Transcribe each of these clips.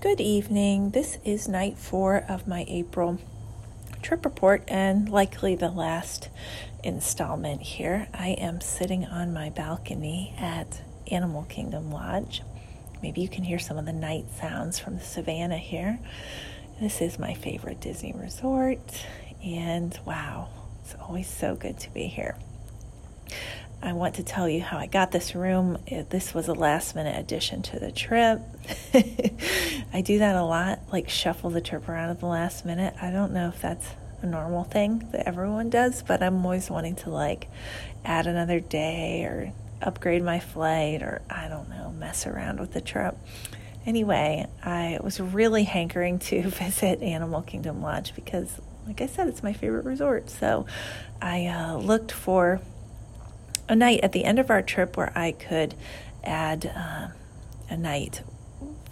Good evening. This is night four of my April trip report and likely the last installment here. I am sitting on my balcony at Animal Kingdom Lodge. Maybe you can hear some of the night sounds from the savannah here. This is my favorite Disney resort, and wow, it's always so good to be here. I want to tell you how I got this room. This was a last minute addition to the trip. I do that a lot, like shuffle the trip around at the last minute. I don't know if that's a normal thing that everyone does, but I'm always wanting to like add another day or upgrade my flight or I don't know, mess around with the trip. Anyway, I was really hankering to visit Animal Kingdom Lodge because, like I said, it's my favorite resort. So I uh, looked for a night at the end of our trip where I could add uh, a night,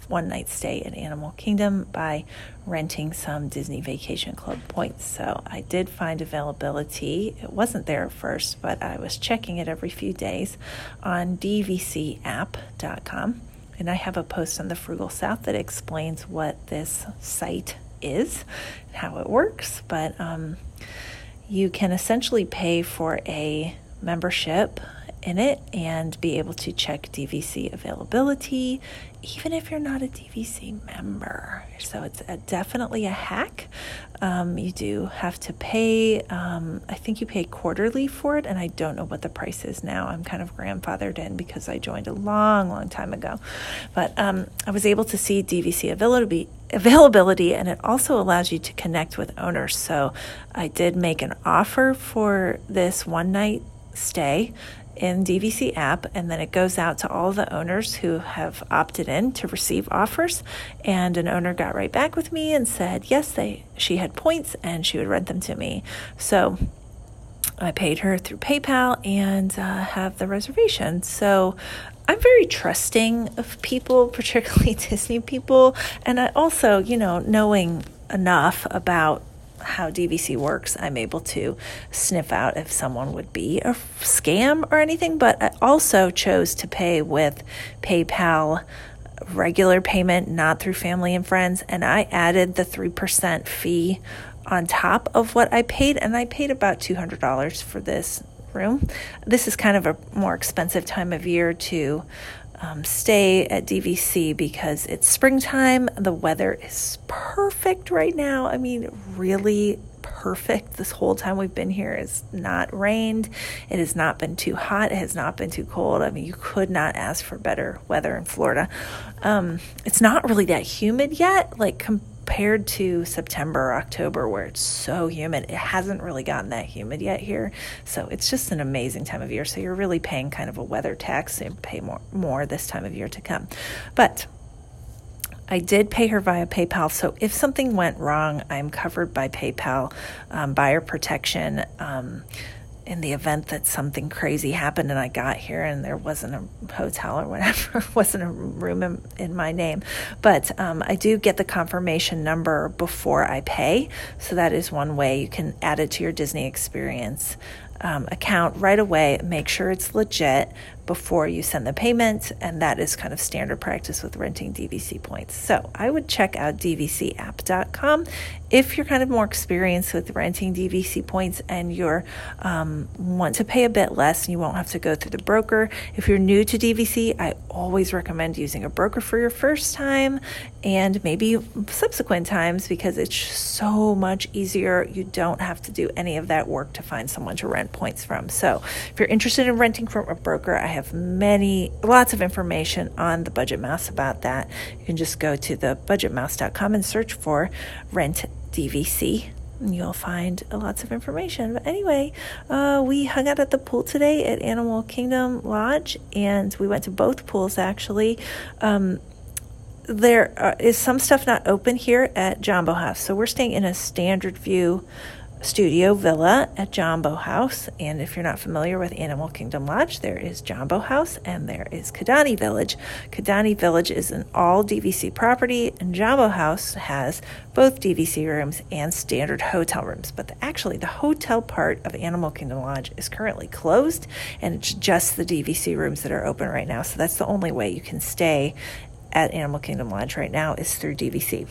one night stay at Animal Kingdom by renting some Disney Vacation Club points. So I did find availability. It wasn't there at first, but I was checking it every few days on dvcapp.com. And I have a post on the Frugal South that explains what this site is and how it works. But um, you can essentially pay for a membership in it and be able to check DVC availability, even if you're not a DVC member. So it's a, definitely a hack. Um, you do have to pay, um, I think you pay quarterly for it, and I don't know what the price is now. I'm kind of grandfathered in because I joined a long, long time ago. But um, I was able to see DVC availability availability and it also allows you to connect with owners. So I did make an offer for this one night stay in DVC app, and then it goes out to all the owners who have opted in to receive offers. And an owner got right back with me and said, yes, they she had points and she would rent them to me. So I paid her through PayPal and uh, have the reservation. So I'm very trusting of people, particularly Disney people, and I also, you know, knowing enough about how DVC works, I'm able to sniff out if someone would be a scam or anything. But I also chose to pay with PayPal regular payment, not through family and friends. And I added the 3% fee on top of what I paid, and I paid about $200 for this room. This is kind of a more expensive time of year to um, stay at DVC because it's springtime. The weather is perfect right now. I mean, really perfect. This whole time we've been here has not rained. It has not been too hot. It has not been too cold. I mean, you could not ask for better weather in Florida. Um, it's not really that humid yet, like compared to September or October, where it's so humid, it hasn't really gotten that humid yet here. So it's just an amazing time of year. So you're really paying kind of a weather tax and pay more, more this time of year to come. But I did pay her via PayPal. So if something went wrong, I'm covered by PayPal, um, buyer protection. Um, in the event that something crazy happened and I got here and there wasn't a hotel or whatever, wasn't a room in, in my name. But um, I do get the confirmation number before I pay. So that is one way you can add it to your Disney experience um, account right away. Make sure it's legit before you send the payment, and that is kind of standard practice with renting DVC points. So I would check out dvcapp.com if you're kind of more experienced with renting DVC points and you um, want to pay a bit less and you won't have to go through the broker. If you're new to DVC, I always recommend using a broker for your first time and maybe subsequent times because it's so much easier. You don't have to do any of that work to find someone to rent points from. So if you're interested in renting from a broker, I have many, lots of information on the Budget Mouse about that. You can just go to the budgetmouse.com and search for rent DVC. And you'll find lots of information. But anyway, uh, we hung out at the pool today at Animal Kingdom Lodge, and we went to both pools actually. Um, there uh, is some stuff not open here at Jambo House, so we're staying in a standard view Studio Villa at Jambo House. And if you're not familiar with Animal Kingdom Lodge, there is Jambo House and there is Kidani Village. Kidani Village is an all DVC property, and Jambo House has both DVC rooms and standard hotel rooms. But the, actually, the hotel part of Animal Kingdom Lodge is currently closed, and it's just the DVC rooms that are open right now. So that's the only way you can stay at Animal Kingdom Lodge right now is through DVC.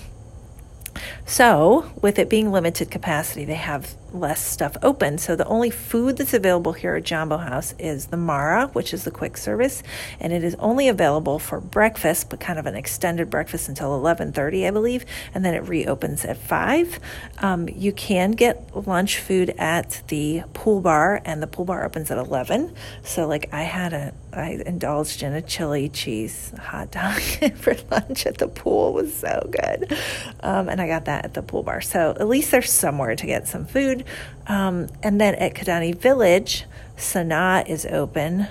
So, with it being limited capacity, they have less stuff open. So, the only food that's available here at Jambo House is the Mara, which is the quick service, and it is only available for breakfast, but kind of an extended breakfast until 11:30, I believe, and then it reopens at 5. Um, you can get lunch food at the pool bar, and the pool bar opens at 11. So, like, I had a I indulged in a chili cheese hot dog for lunch at the pool. It was so good. Um, and I got that at the pool bar. So at least there's somewhere to get some food. Um, and then at Kidani Village, Sanaa is open.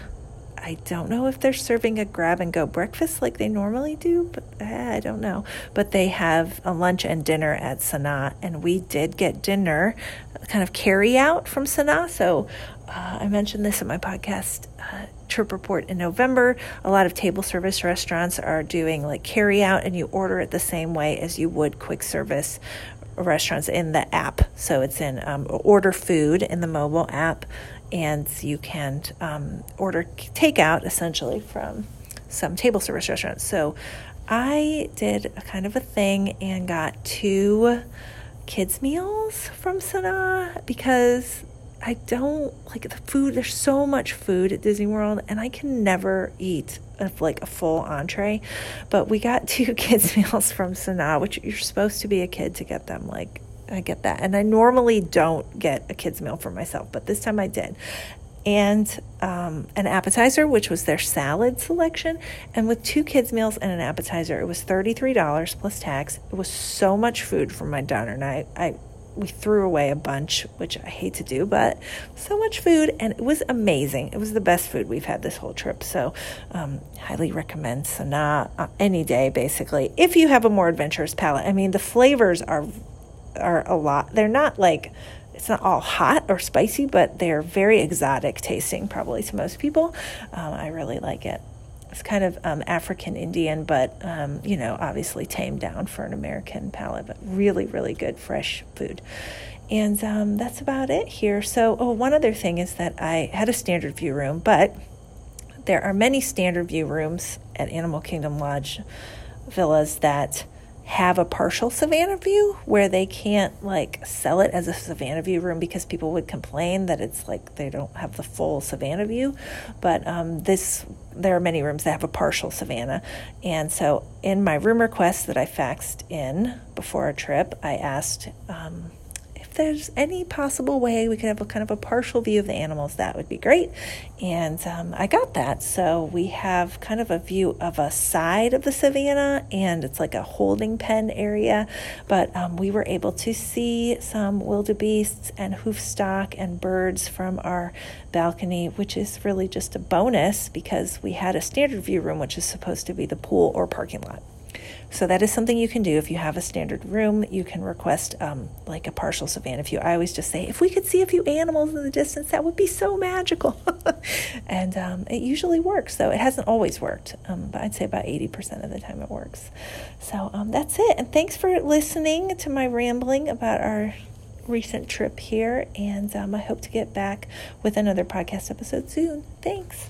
I don't know if they're serving a grab and go breakfast like they normally do, but eh, I don't know. But they have a lunch and dinner at Sanaa, and we did get dinner, kind of carry out from Sanaa. So uh, I mentioned this in my podcast. Uh, trip report in November. A lot of table service restaurants are doing like carry out, and you order it the same way as you would quick service restaurants in the app. So it's in um, order food in the mobile app, and you can um, order takeout essentially from some table service restaurants. So I did a kind of a thing and got two kids meals from Sanaa because I don't like the food. There's so much food at Disney World, and I can never eat a, like a full entree. But we got two kids' meals from Sanaa, which you're supposed to be a kid to get them. Like, I get that. And I normally don't get a kid's meal for myself, but this time I did. And um, an appetizer, which was their salad selection. And with two kids' meals and an appetizer, it was $33 plus tax. It was so much food for my daughter and I. I we threw away a bunch, which I hate to do, but so much food and it was amazing. It was the best food we've had this whole trip. So, um, highly recommend Sanaa uh, any day, basically. If you have a more adventurous palate, I mean, the flavors are are a lot. They're not like it's not all hot or spicy, but they're very exotic tasting, probably to most people. Um, I really like it. It's kind of um, African Indian, but um, you know, obviously tamed down for an American palate. But really, really good fresh food. And um, that's about it here. So, oh, one other thing is that I had a standard view room, but there are many standard view rooms at Animal Kingdom Lodge villas that have a partial Savannah view where they can't like sell it as a Savannah view room because people would complain that it's like they don't have the full Savannah view. But um, this, there are many rooms that have a partial Savannah. And so in my room request that I faxed in before a trip, I asked, um, there's any possible way we could have a kind of a partial view of the animals, that would be great. And um, I got that. So we have kind of a view of a side of the savannah, and it's like a holding pen area. But um, we were able to see some wildebeests and hoofstock and birds from our balcony, which is really just a bonus because we had a standard view room, which is supposed to be the pool or parking lot. So that is something you can do if you have a standard room. You can request um, like a partial savannah view. I always just say, if we could see a few animals in the distance, that would be so magical. and um, it usually works, though it hasn't always worked, um, but I'd say about eighty percent of the time it works. So um, that's it. And thanks for listening to my rambling about our recent trip here. And um, I hope to get back with another podcast episode soon. Thanks.